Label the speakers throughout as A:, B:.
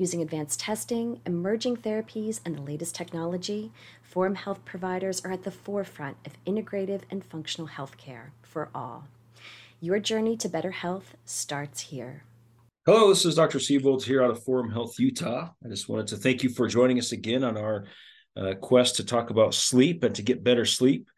A: Using advanced testing, emerging therapies, and the latest technology, Forum Health providers are at the forefront of integrative and functional healthcare for all. Your journey to better health starts here.
B: Hello, this is Dr. Seibold here out of Forum Health, Utah. I just wanted to thank you for joining us again on our uh, quest to talk about sleep and to get better sleep.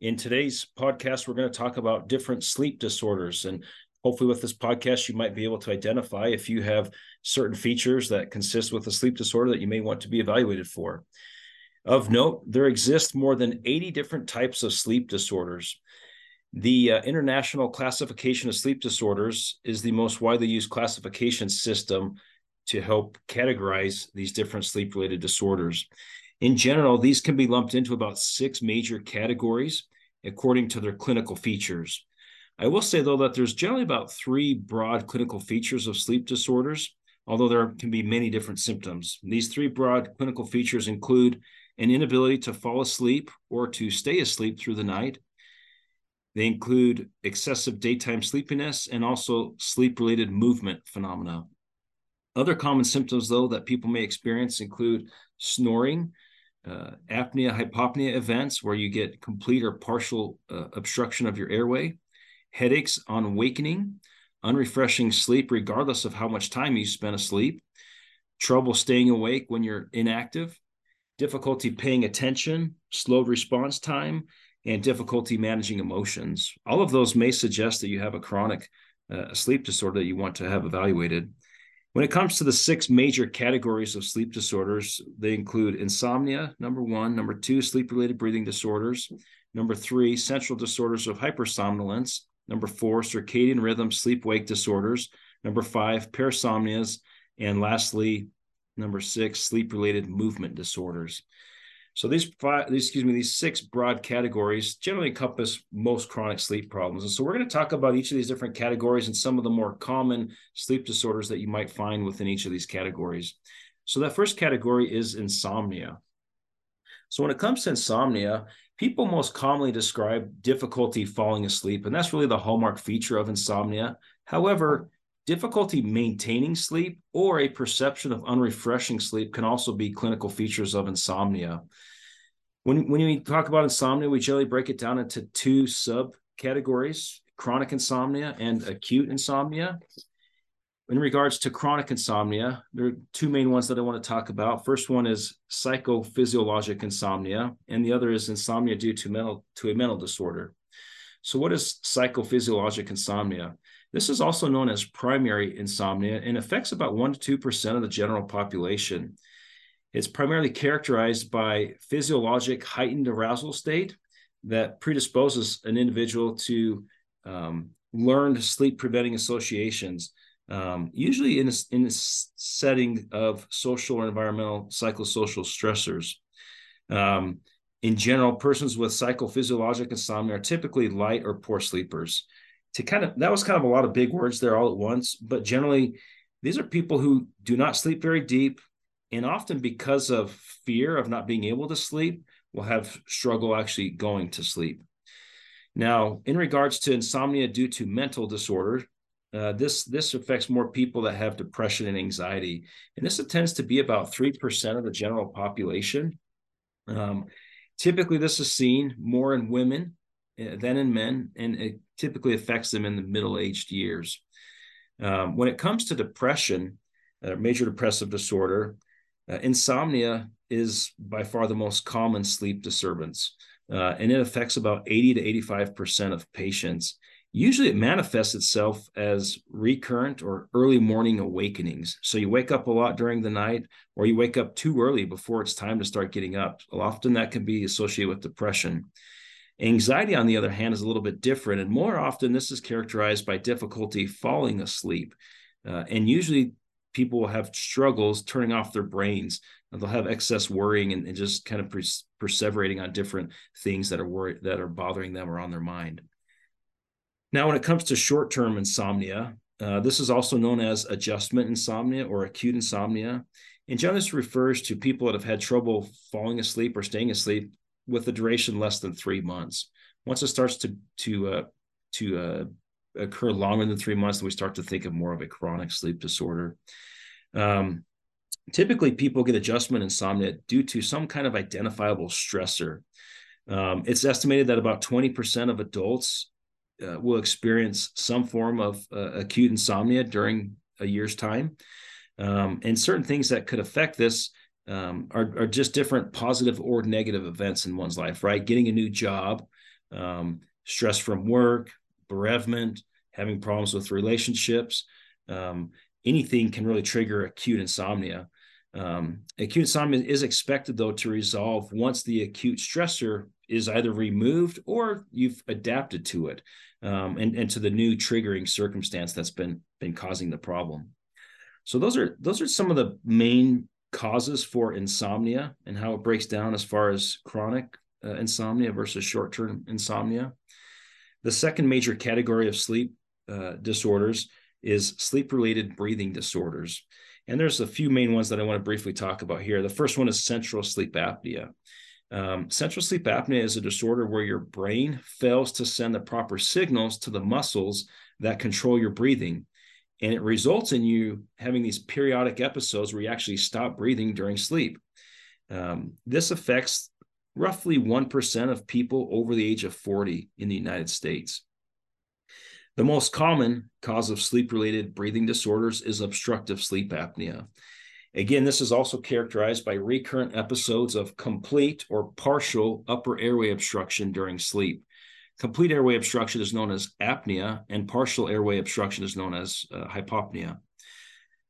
B: In today's podcast, we're going to talk about different sleep disorders. And hopefully, with this podcast, you might be able to identify if you have certain features that consist with a sleep disorder that you may want to be evaluated for. Of note, there exist more than 80 different types of sleep disorders. The uh, International Classification of Sleep Disorders is the most widely used classification system to help categorize these different sleep related disorders. In general, these can be lumped into about six major categories according to their clinical features. I will say, though, that there's generally about three broad clinical features of sleep disorders although there can be many different symptoms. These three broad clinical features include an inability to fall asleep or to stay asleep through the night. They include excessive daytime sleepiness and also sleep related movement phenomena. Other common symptoms, though, that people may experience include snoring, uh, apnea hypopnea events where you get complete or partial uh, obstruction of your airway, headaches on awakening, unrefreshing sleep, regardless of how much time you spend asleep, trouble staying awake when you're inactive, difficulty paying attention, slowed response time, and difficulty managing emotions. All of those may suggest that you have a chronic uh, sleep disorder that you want to have evaluated. When it comes to the six major categories of sleep disorders, they include insomnia, number one, number two, sleep related breathing disorders, number three, central disorders of hypersomnolence, Number four, circadian rhythm sleep wake disorders. Number five, parasomnias. And lastly, number six, sleep related movement disorders. So these five, these, excuse me, these six broad categories generally encompass most chronic sleep problems. And so we're going to talk about each of these different categories and some of the more common sleep disorders that you might find within each of these categories. So that first category is insomnia. So when it comes to insomnia, people most commonly describe difficulty falling asleep, and that's really the hallmark feature of insomnia. However, difficulty maintaining sleep or a perception of unrefreshing sleep can also be clinical features of insomnia. When, when we talk about insomnia, we generally break it down into two subcategories chronic insomnia and acute insomnia in regards to chronic insomnia, there are two main ones that I want to talk about. First one is psychophysiologic insomnia, and the other is insomnia due to mental to a mental disorder. So, what is psychophysiologic insomnia? This is also known as primary insomnia and affects about 1 to 2% of the general population. It's primarily characterized by physiologic heightened arousal state that predisposes an individual to um, learned sleep preventing associations um, usually in a, in a setting of social or environmental psychosocial stressors. Um, in general, persons with psychophysiologic insomnia are typically light or poor sleepers. To kind of that was kind of a lot of big words there all at once, but generally, these are people who do not sleep very deep, and often because of fear of not being able to sleep, will have struggle actually going to sleep. Now, in regards to insomnia due to mental disorder, uh, this this affects more people that have depression and anxiety, and this tends to be about three percent of the general population. Um, typically, this is seen more in women uh, than in men, and it typically affects them in the middle-aged years. Um, when it comes to depression, uh, major depressive disorder, uh, insomnia is by far the most common sleep disturbance, uh, and it affects about 80 to 85 percent of patients usually it manifests itself as recurrent or early morning awakenings. So you wake up a lot during the night, or you wake up too early before it's time to start getting up. Often that can be associated with depression. Anxiety, on the other hand, is a little bit different. And more often, this is characterized by difficulty falling asleep. Uh, and usually, people will have struggles turning off their brains and they'll have excess worrying and, and just kind of perseverating on different things that are worried that are bothering them or on their mind. Now, when it comes to short-term insomnia, uh, this is also known as adjustment insomnia or acute insomnia. And generally, refers to people that have had trouble falling asleep or staying asleep with a duration less than three months. Once it starts to to uh, to uh, occur longer than three months, we start to think of more of a chronic sleep disorder. Um, typically, people get adjustment insomnia due to some kind of identifiable stressor. Um, it's estimated that about 20% of adults uh, will experience some form of uh, acute insomnia during a year's time. Um, and certain things that could affect this um, are, are, just different positive or negative events in one's life, right? Getting a new job, um, stress from work, bereavement, having problems with relationships. Um, anything can really trigger acute insomnia. Um, acute insomnia is expected, though, to resolve once the acute stressor is either removed or you've adapted to it um, and, and to the new triggering circumstance that's been been causing the problem. So those are those are some of the main causes for insomnia and how it breaks down as far as chronic uh, insomnia versus short-term insomnia. The second major category of sleep uh, disorders is sleep-related breathing disorders. And there's a few main ones that I want to briefly talk about here. The first one is central sleep apnea. Um, central sleep apnea is a disorder where your brain fails to send the proper signals to the muscles that control your breathing. And it results in you having these periodic episodes where you actually stop breathing during sleep. Um, this affects roughly 1% of people over the age of 40 in the United States. The most common cause of sleep related breathing disorders is obstructive sleep apnea. Again, this is also characterized by recurrent episodes of complete or partial upper airway obstruction during sleep. Complete airway obstruction is known as apnea, and partial airway obstruction is known as uh, hypopnea.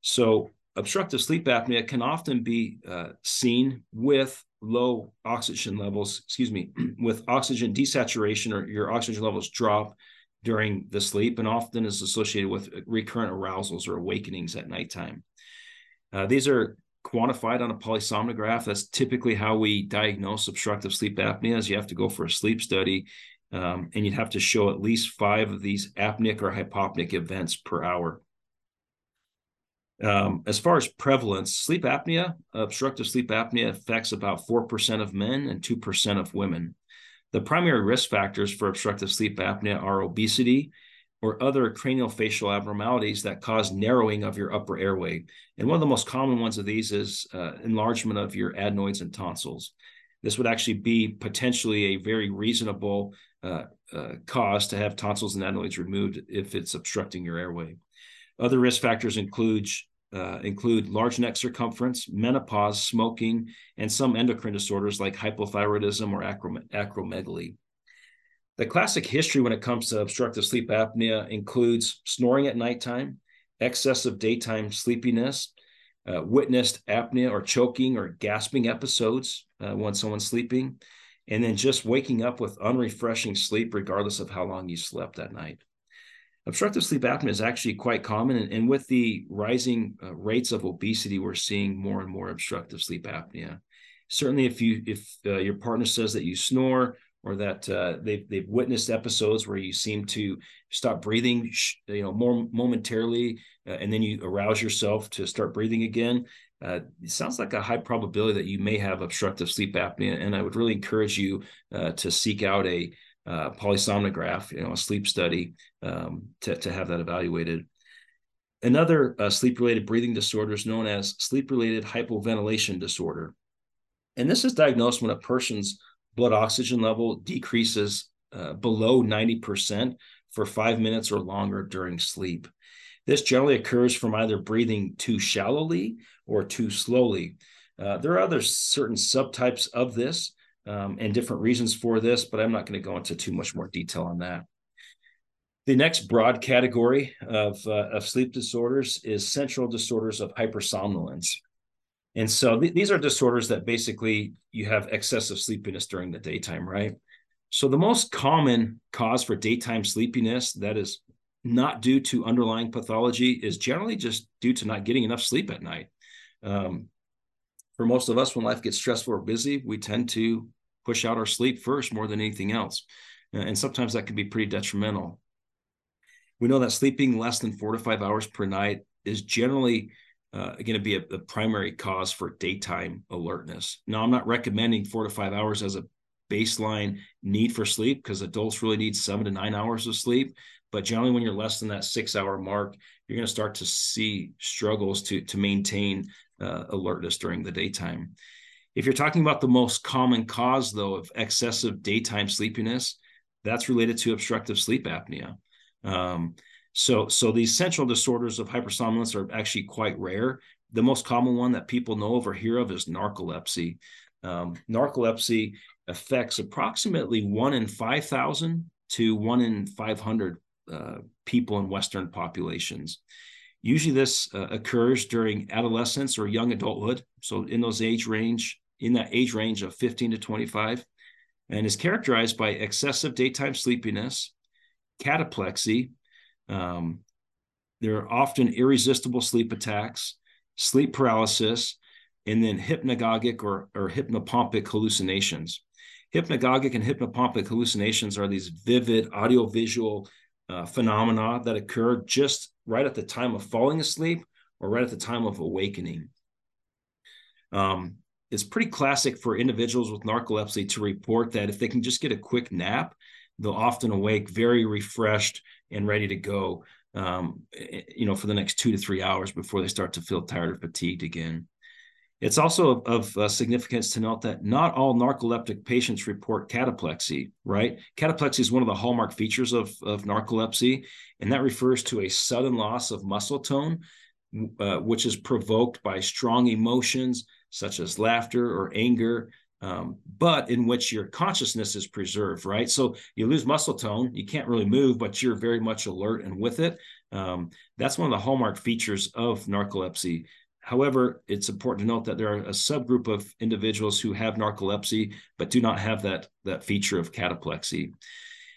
B: So, obstructive sleep apnea can often be uh, seen with low oxygen levels, excuse me, with oxygen desaturation or your oxygen levels drop during the sleep, and often is associated with recurrent arousals or awakenings at nighttime. Uh, these are quantified on a polysomnograph. That's typically how we diagnose obstructive sleep apnea. Is you have to go for a sleep study, um, and you'd have to show at least five of these apneic or hypopneic events per hour. Um, as far as prevalence, sleep apnea, obstructive sleep apnea affects about 4% of men and 2% of women. The primary risk factors for obstructive sleep apnea are obesity, or other craniofacial abnormalities that cause narrowing of your upper airway. And one of the most common ones of these is uh, enlargement of your adenoids and tonsils. This would actually be potentially a very reasonable uh, uh, cause to have tonsils and adenoids removed if it's obstructing your airway. Other risk factors include uh, include large neck circumference, menopause, smoking, and some endocrine disorders like hypothyroidism or acrom- acromegaly. The classic history when it comes to obstructive sleep apnea includes snoring at nighttime, excessive daytime sleepiness, uh, witnessed apnea or choking or gasping episodes uh, when someone's sleeping, and then just waking up with unrefreshing sleep, regardless of how long you slept that night. Obstructive sleep apnea is actually quite common, and, and with the rising uh, rates of obesity, we're seeing more and more obstructive sleep apnea. Certainly, if you if uh, your partner says that you snore or that uh, they've they've witnessed episodes where you seem to stop breathing, you know, more momentarily, uh, and then you arouse yourself to start breathing again. Uh, it sounds like a high probability that you may have obstructive sleep apnea, and I would really encourage you uh, to seek out a uh, polysomnograph, you know, a sleep study um, to to have that evaluated. Another uh, sleep-related breathing disorder is known as sleep-related hypoventilation disorder, and this is diagnosed when a person's blood oxygen level decreases uh, below 90% for five minutes or longer during sleep. This generally occurs from either breathing too shallowly or too slowly. Uh, there are other certain subtypes of this um, and different reasons for this, but I'm not going to go into too much more detail on that. The next broad category of, uh, of sleep disorders is central disorders of hypersomnolence. And so th- these are disorders that basically you have excessive sleepiness during the daytime, right? So the most common cause for daytime sleepiness that is not due to underlying pathology is generally just due to not getting enough sleep at night. Um, for most of us, when life gets stressful or busy, we tend to push out our sleep first more than anything else. And sometimes that can be pretty detrimental. We know that sleeping less than four to five hours per night is generally uh, going to be a, a, primary cause for daytime alertness. Now, I'm not recommending four to five hours as a baseline need for sleep because adults really need seven to nine hours of sleep. But generally, when you're less than that six hour mark, you're going to start to see struggles to, to maintain uh, alertness during the daytime. If you're talking about the most common cause, though, of excessive daytime sleepiness, that's related to obstructive sleep apnea. Um, so, so these central disorders of hypersomnolence are actually quite rare. The most common one that people know of or hear of is narcolepsy. Um, narcolepsy affects approximately one in 5,000 to one in 500 uh, people in Western populations. Usually, this uh, occurs during adolescence or young adulthood. So, in those age range, in that age range of 15 to 25, and is characterized by excessive daytime sleepiness, cataplexy, um, there are often irresistible sleep attacks, sleep paralysis, and then hypnagogic or, or hypnopompic hallucinations. Hypnagogic and hypnopompic hallucinations are these vivid audiovisual uh, phenomena that occur just right at the time of falling asleep or right at the time of awakening. Um, it's pretty classic for individuals with narcolepsy to report that if they can just get a quick nap, they'll often awake very refreshed and ready to go um, you know for the next two to three hours before they start to feel tired or fatigued again it's also of, of uh, significance to note that not all narcoleptic patients report cataplexy, right? Cataplexy is one of the hallmark features of, of narcolepsy, and that refers to a sudden loss of muscle tone, uh, which is provoked by strong emotions such as laughter or anger, um, but in which your consciousness is preserved, right? So you lose muscle tone, you can't really move, but you're very much alert and with it. Um, that's one of the hallmark features of narcolepsy. However, it's important to note that there are a subgroup of individuals who have narcolepsy but do not have that, that feature of cataplexy.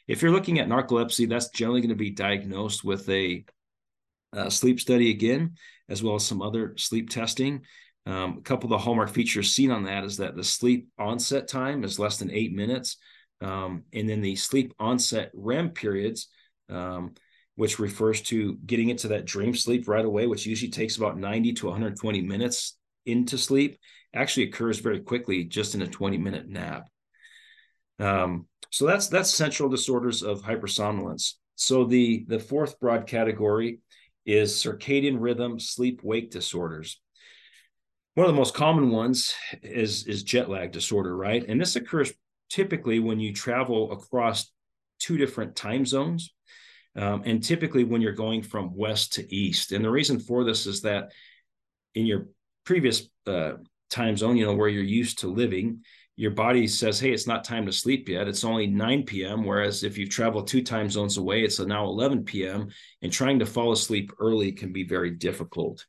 B: If you're looking at narcolepsy, that's generally going to be diagnosed with a, a sleep study again, as well as some other sleep testing. Um, a couple of the hallmark features seen on that is that the sleep onset time is less than eight minutes. Um, and then the sleep onset REM periods, um, which refers to getting into that dream sleep right away, which usually takes about 90 to 120 minutes into sleep, actually occurs very quickly just in a 20 minute nap. Um, so that's that's central disorders of hypersomnolence. So the the fourth broad category is circadian rhythm sleep wake disorders one of the most common ones is is jet lag disorder right? And this occurs typically when you travel across two different time zones um, and typically when you're going from west to east. And the reason for this is that in your previous uh, time zone you know where you're used to living your body says hey it's not time to sleep yet. It's only 9 p.m whereas if you travel two time zones away it's now 11 p.m and trying to fall asleep early can be very difficult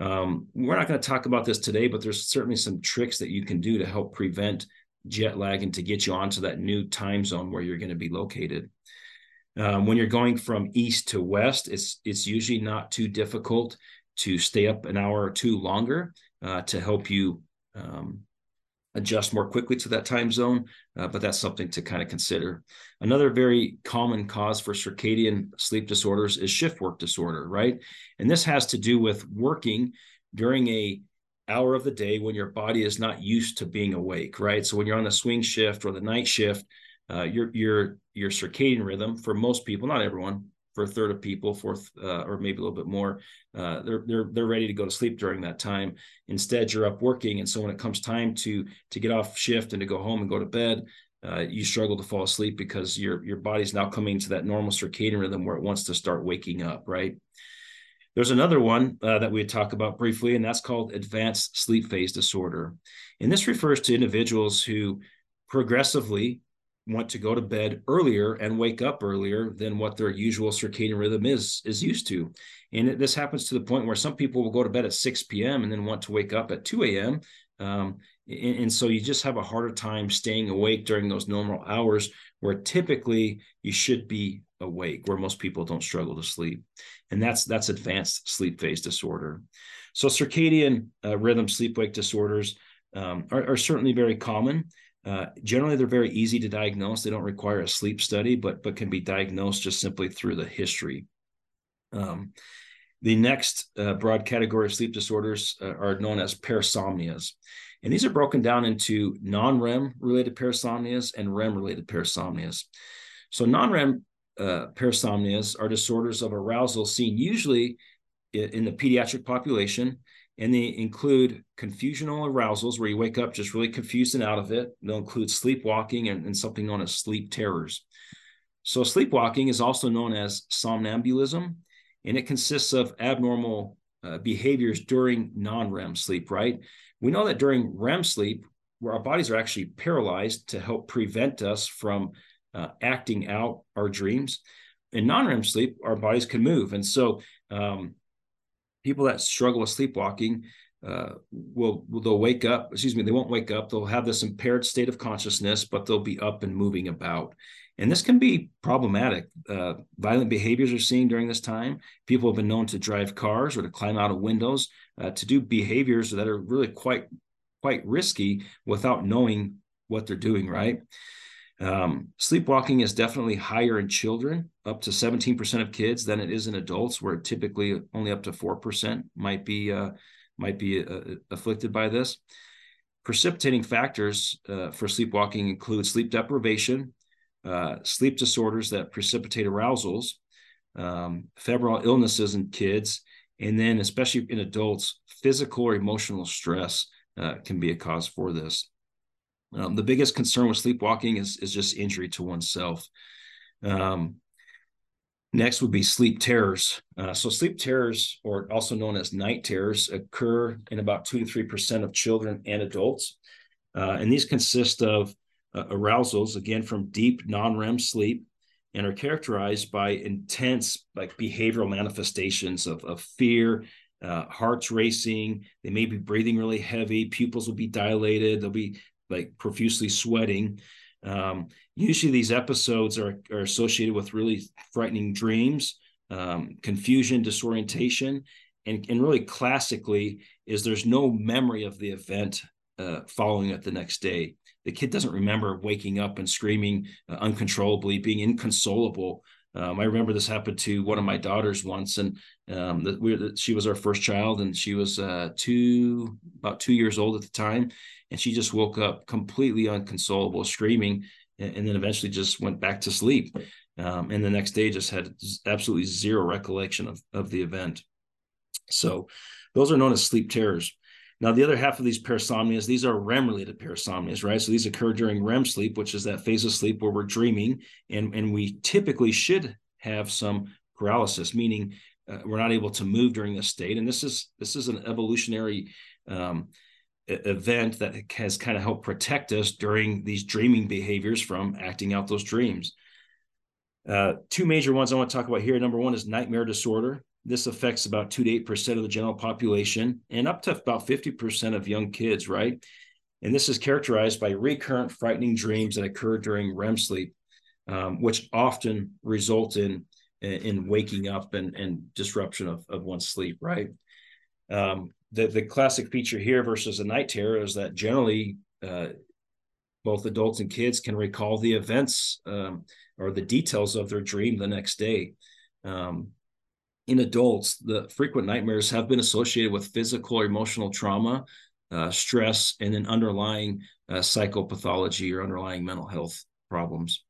B: um, we're not going to talk about this today, but there's certainly some tricks that you can do to help prevent jet lag and to get you onto that new time zone where you're going to be located. Um, when you're going from east to west, it's it's usually not too difficult to stay up an hour or two longer uh, to help you um, adjust more quickly to that time zone, uh, but that's something to kind of consider. Another very common cause for circadian sleep disorders is shift work disorder, right? And this has to do with working during a hour of the day when your body is not used to being awake, right? So when you're on the swing shift or the night shift, uh, your your your circadian rhythm for most people, not everyone, for a third of people, fourth uh, or maybe a little bit more, uh, they're they're they're ready to go to sleep during that time. Instead, you're up working, and so when it comes time to to get off shift and to go home and go to bed, uh, you struggle to fall asleep because your your body's now coming to that normal circadian rhythm where it wants to start waking up. Right. There's another one uh, that we talk about briefly, and that's called advanced sleep phase disorder. And this refers to individuals who progressively want to go to bed earlier and wake up earlier than what their usual circadian rhythm is is used to. And it, this happens to the point where some people will go to bed at 6 p.m and then want to wake up at 2 a.m um, and, and, so you just have a harder time staying awake during those normal hours where typically you should be awake where most people don't struggle to sleep. And that's that's advanced sleep phase disorder. So circadian uh, rhythm sleep wake disorders um, are, are, certainly very common. Uh, generally, they're very easy to diagnose. They don't require a sleep study, but but can be diagnosed just simply through the history. Um, the next uh, broad category of sleep disorders uh, are known as parasomnias. And these are broken down into non REM related parasomnias and REM related parasomnias. So, non REM uh, parasomnias are disorders of arousal seen usually in the pediatric population, and they include confusional arousals where you wake up just really confused and out of it. They'll include sleepwalking and, and something known as sleep terrors. So, sleepwalking is also known as somnambulism, and it consists of abnormal uh, behaviors during non REM sleep, right? We know that during REM sleep, where our bodies are actually paralyzed to help prevent us from uh, acting out our dreams. In non REM sleep, our bodies can move. And so, um, people that struggle with sleepwalking uh, will, will they'll wake up excuse me they won't wake up they'll have this impaired state of consciousness but they'll be up and moving about. And this can be problematic. Uh, violent behaviors are seen during this time. People have been known to drive cars or to climb out of windows uh, to do behaviors that are really quite quite risky without knowing what they're doing right um, sleepwalking is definitely higher in children, up to 17% of kids than it is in adults, where typically only up to 4% might be uh, might be uh, afflicted by this. Precipitating factors uh, for sleepwalking include sleep deprivation, uh, sleep disorders that precipitate arousals, um, febrile illnesses in kids, and then especially in adults, physical or emotional stress uh, can be a cause for this. Um, the biggest concern with sleepwalking is is just injury to oneself. Um, next would be sleep terrors. Uh, so sleep terrors, or also known as night terrors, occur in about two to three percent of children and adults, uh, and these consist of uh, arousals again from deep non-REM sleep and are characterized by intense like behavioral manifestations of, of fear uh, hearts racing they may be breathing really heavy pupils will be dilated they'll be like profusely sweating. Um, usually, these episodes are, are associated with really frightening dreams, um, confusion, disorientation, and, and really classically is there's no memory of the event uh, following it the next day. The kid doesn't remember waking up and screaming uh, uncontrollably, being inconsolable. Um, I remember this happened to one of my daughters once, and um, that we she was our first child, and she was uh, two about two years old at the time, and she just woke up completely unconsolable, screaming, and, and then eventually just went back to sleep. Um, and the next day just had absolutely zero recollection of, of the event. So those are known as sleep terrors. Now, the other half of these parasomnias, these are REM related parasomnias, right? So these occur during REM sleep, which is that phase of sleep where we're dreaming, and, and we typically should have some paralysis, meaning uh, we're not able to move during this state. And this is this is an evolutionary um, event that has kind of helped protect us during these dreaming behaviors from acting out those dreams. Uh, two major ones I want to talk about here. Number one is nightmare disorder. This affects about two to eight percent of the general population and up to about 50% of young kids, right? And this is characterized by recurrent frightening dreams that occur during REM sleep, um, which often result in in waking up and, and disruption of, of one's sleep, right? Um, the the classic feature here versus a night terror is that generally uh, both adults and kids can recall the events um, or the details of their dream the next day. Um, in adults, the frequent nightmares have been associated with physical or emotional trauma, uh, stress, and an underlying uh, psychopathology or underlying mental health problems.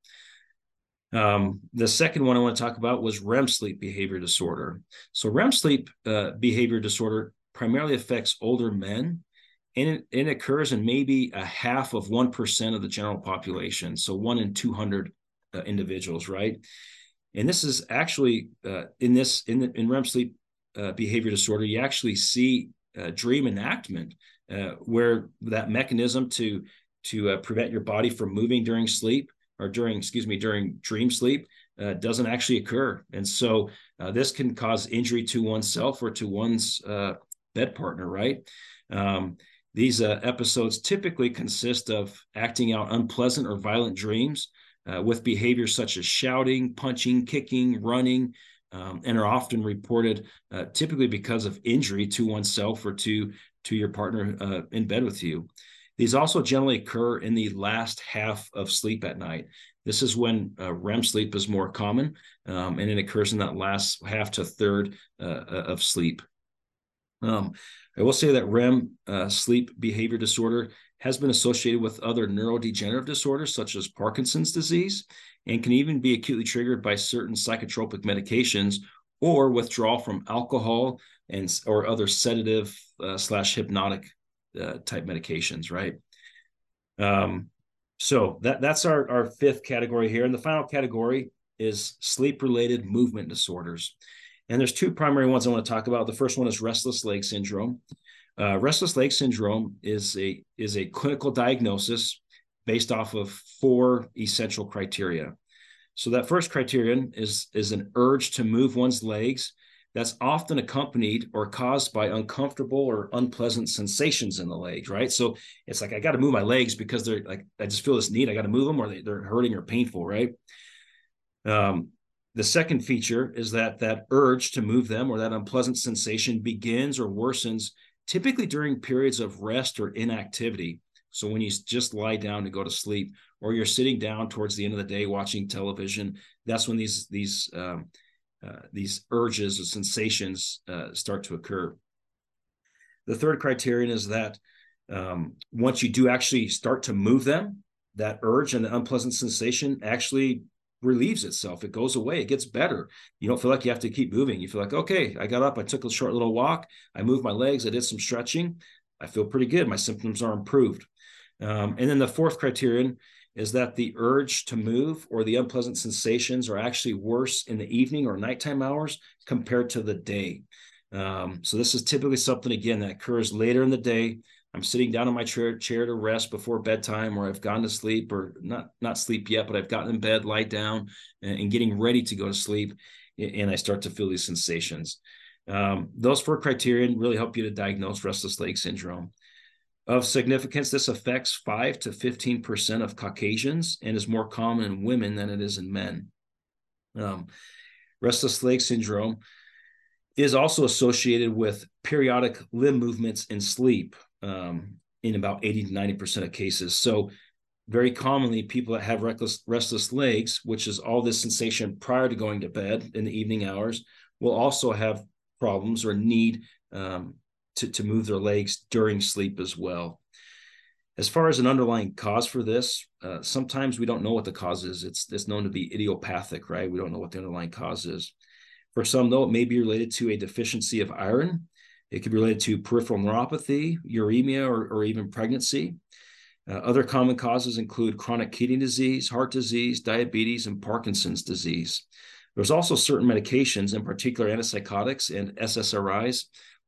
B: Um, the second one I want to talk about was REM sleep behavior disorder. So, REM sleep uh, behavior disorder primarily affects older men and it, it, occurs in maybe a half of 1% of the general population. So one in 200 uh, individuals, right? And this is actually uh, in this, in, the, in REM sleep uh, behavior disorder, you actually see uh, dream enactment uh, where that mechanism to, to uh, prevent your body from moving during sleep or during, excuse me, during dream sleep doesn't actually occur. And so this can cause injury to oneself or to one's bed partner, right? Um, these uh, episodes typically consist of acting out unpleasant or violent dreams uh, with behaviors such as shouting, punching, kicking, running, um, and are often reported uh, typically because of injury to oneself or to to your partner uh, in bed with you. These also generally occur in the last half of sleep at night. This is when uh, REM sleep is more common, um, and it occurs in that last half to third uh, uh of sleep. Um, I will say that REM uh, sleep behavior disorder has been associated with other neurodegenerative disorders such as Parkinson's disease and can even be acutely triggered by certain psychotropic medications or withdrawal from alcohol and or other sedative uh, slash hypnotic uh, type medications, right? Um, so that that's our our fifth category here, and the final category is sleep related movement disorders. And there's two primary ones I want to talk about. The first one is restless leg syndrome. Uh, restless leg syndrome is a is a clinical diagnosis based off of four essential criteria. So that first criterion is is an urge to move one's legs that's often accompanied or caused by uncomfortable or unpleasant sensations in the legs, right? So it's like I got to move my legs because they're like I just feel this need. I got to move them, or they, they're hurting or painful, right? Um, the second feature is that that urge to move them or that unpleasant sensation begins or worsens typically during periods of rest or inactivity. So when you just lie down to go to sleep, or you're sitting down towards the end of the day watching television, that's when these these um, uh, these urges or sensations uh, start to occur. The third criterion is that um, once you do actually start to move them, that urge and the unpleasant sensation actually relieves itself. It goes away. It gets better. You don't feel like you have to keep moving. You feel like, okay, I got up, I took a short little walk, I moved my legs, I did some stretching. I feel pretty good. My symptoms are improved. Um, and then the fourth criterion is that the urge to move or the unpleasant sensations are actually worse in the evening or nighttime hours compared to the day. Um, so this is typically something again that occurs later in the day. I'm sitting down in my chair, chair to rest before bedtime, or I've gone to sleep, or not not sleep yet, but I've gotten in bed, lie down, and, and getting ready to go to sleep, and I start to feel these sensations. Um, those four criteria really help you to diagnose restless leg syndrome. Of significance, this affects 5 to 15% of Caucasians and is more common in women than it is in men. Um, restless leg syndrome is also associated with periodic limb movements in sleep um, in about 80 to 90% of cases. So, very commonly, people that have reckless, restless legs, which is all this sensation prior to going to bed in the evening hours, will also have problems or need um, to, to move their legs during sleep as well. As far as an underlying cause for this, uh, sometimes we don't know what the cause is. It's, it's known to be idiopathic, right? We don't know what the underlying cause is. For some, though, it may be related to a deficiency of iron. It could be related to peripheral neuropathy, uremia, or, or even pregnancy. Uh, other common causes include chronic kidney disease, heart disease, diabetes, and Parkinson's disease. There's also certain medications, in particular antipsychotics and SSRIs,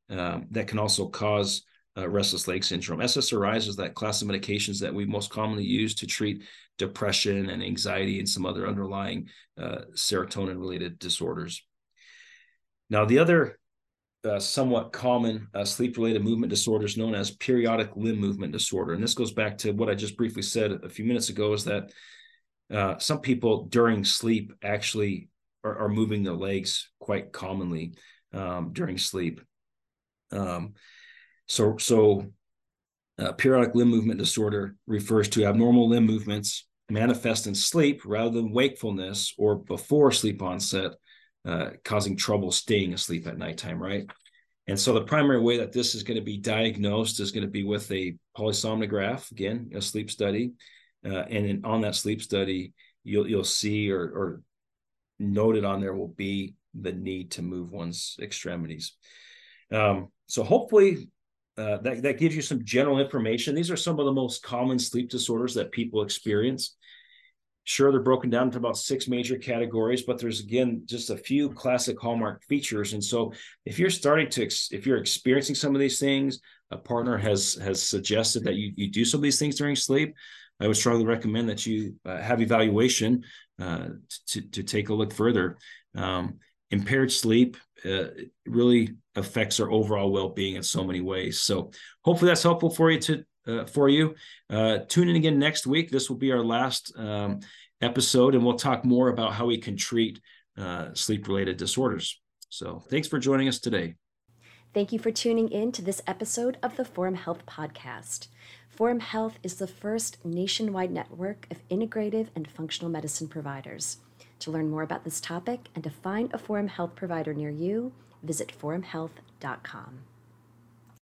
B: um, that can also cause uh, restless leg syndrome. SSRIs is that class of medications that we most commonly use to treat depression and anxiety and some other underlying uh, serotonin related disorders. Now, the other uh, somewhat common uh, sleep related movement disorders known as periodic limb movement disorder. And this goes back to what I just briefly said a few minutes ago is that uh, some people during sleep actually are, are moving their legs quite commonly um, during sleep. Um, so, so uh, periodic limb movement disorder refers to abnormal limb movements manifest in sleep rather than wakefulness or before sleep onset, uh, causing trouble staying asleep at nighttime, right? And so the primary way that this is going to be diagnosed is going to be with a polysomnograph, again, a sleep study. Uh, and in, on that sleep study, you'll you'll see or, or noted on there will be the need to move one's extremities. Um, so hopefully uh, that, that gives you some general information. These are some of the most common sleep disorders that people experience. Sure, they're broken down into about six major categories, but there's again just a few classic hallmark features. And so, if you're starting to, if you're experiencing some of these things, a partner has has suggested that you you do some of these things during sleep. I would strongly recommend that you uh, have evaluation uh, to to take a look further. Um, impaired sleep uh, really affects our overall well-being in so many ways. So hopefully that's helpful for you to uh, for you. Uh, tune in again next week. This will be our last um, episode, and we'll talk more about how we can treat uh, sleep-related disorders. So thanks for joining us today.
A: Thank you for tuning in to this episode of the Forum Health Podcast. Forum Health is the first nationwide network of integrative and functional medicine providers. To learn more about this topic and to find a Forum Health provider near you, visit forumhealth.com.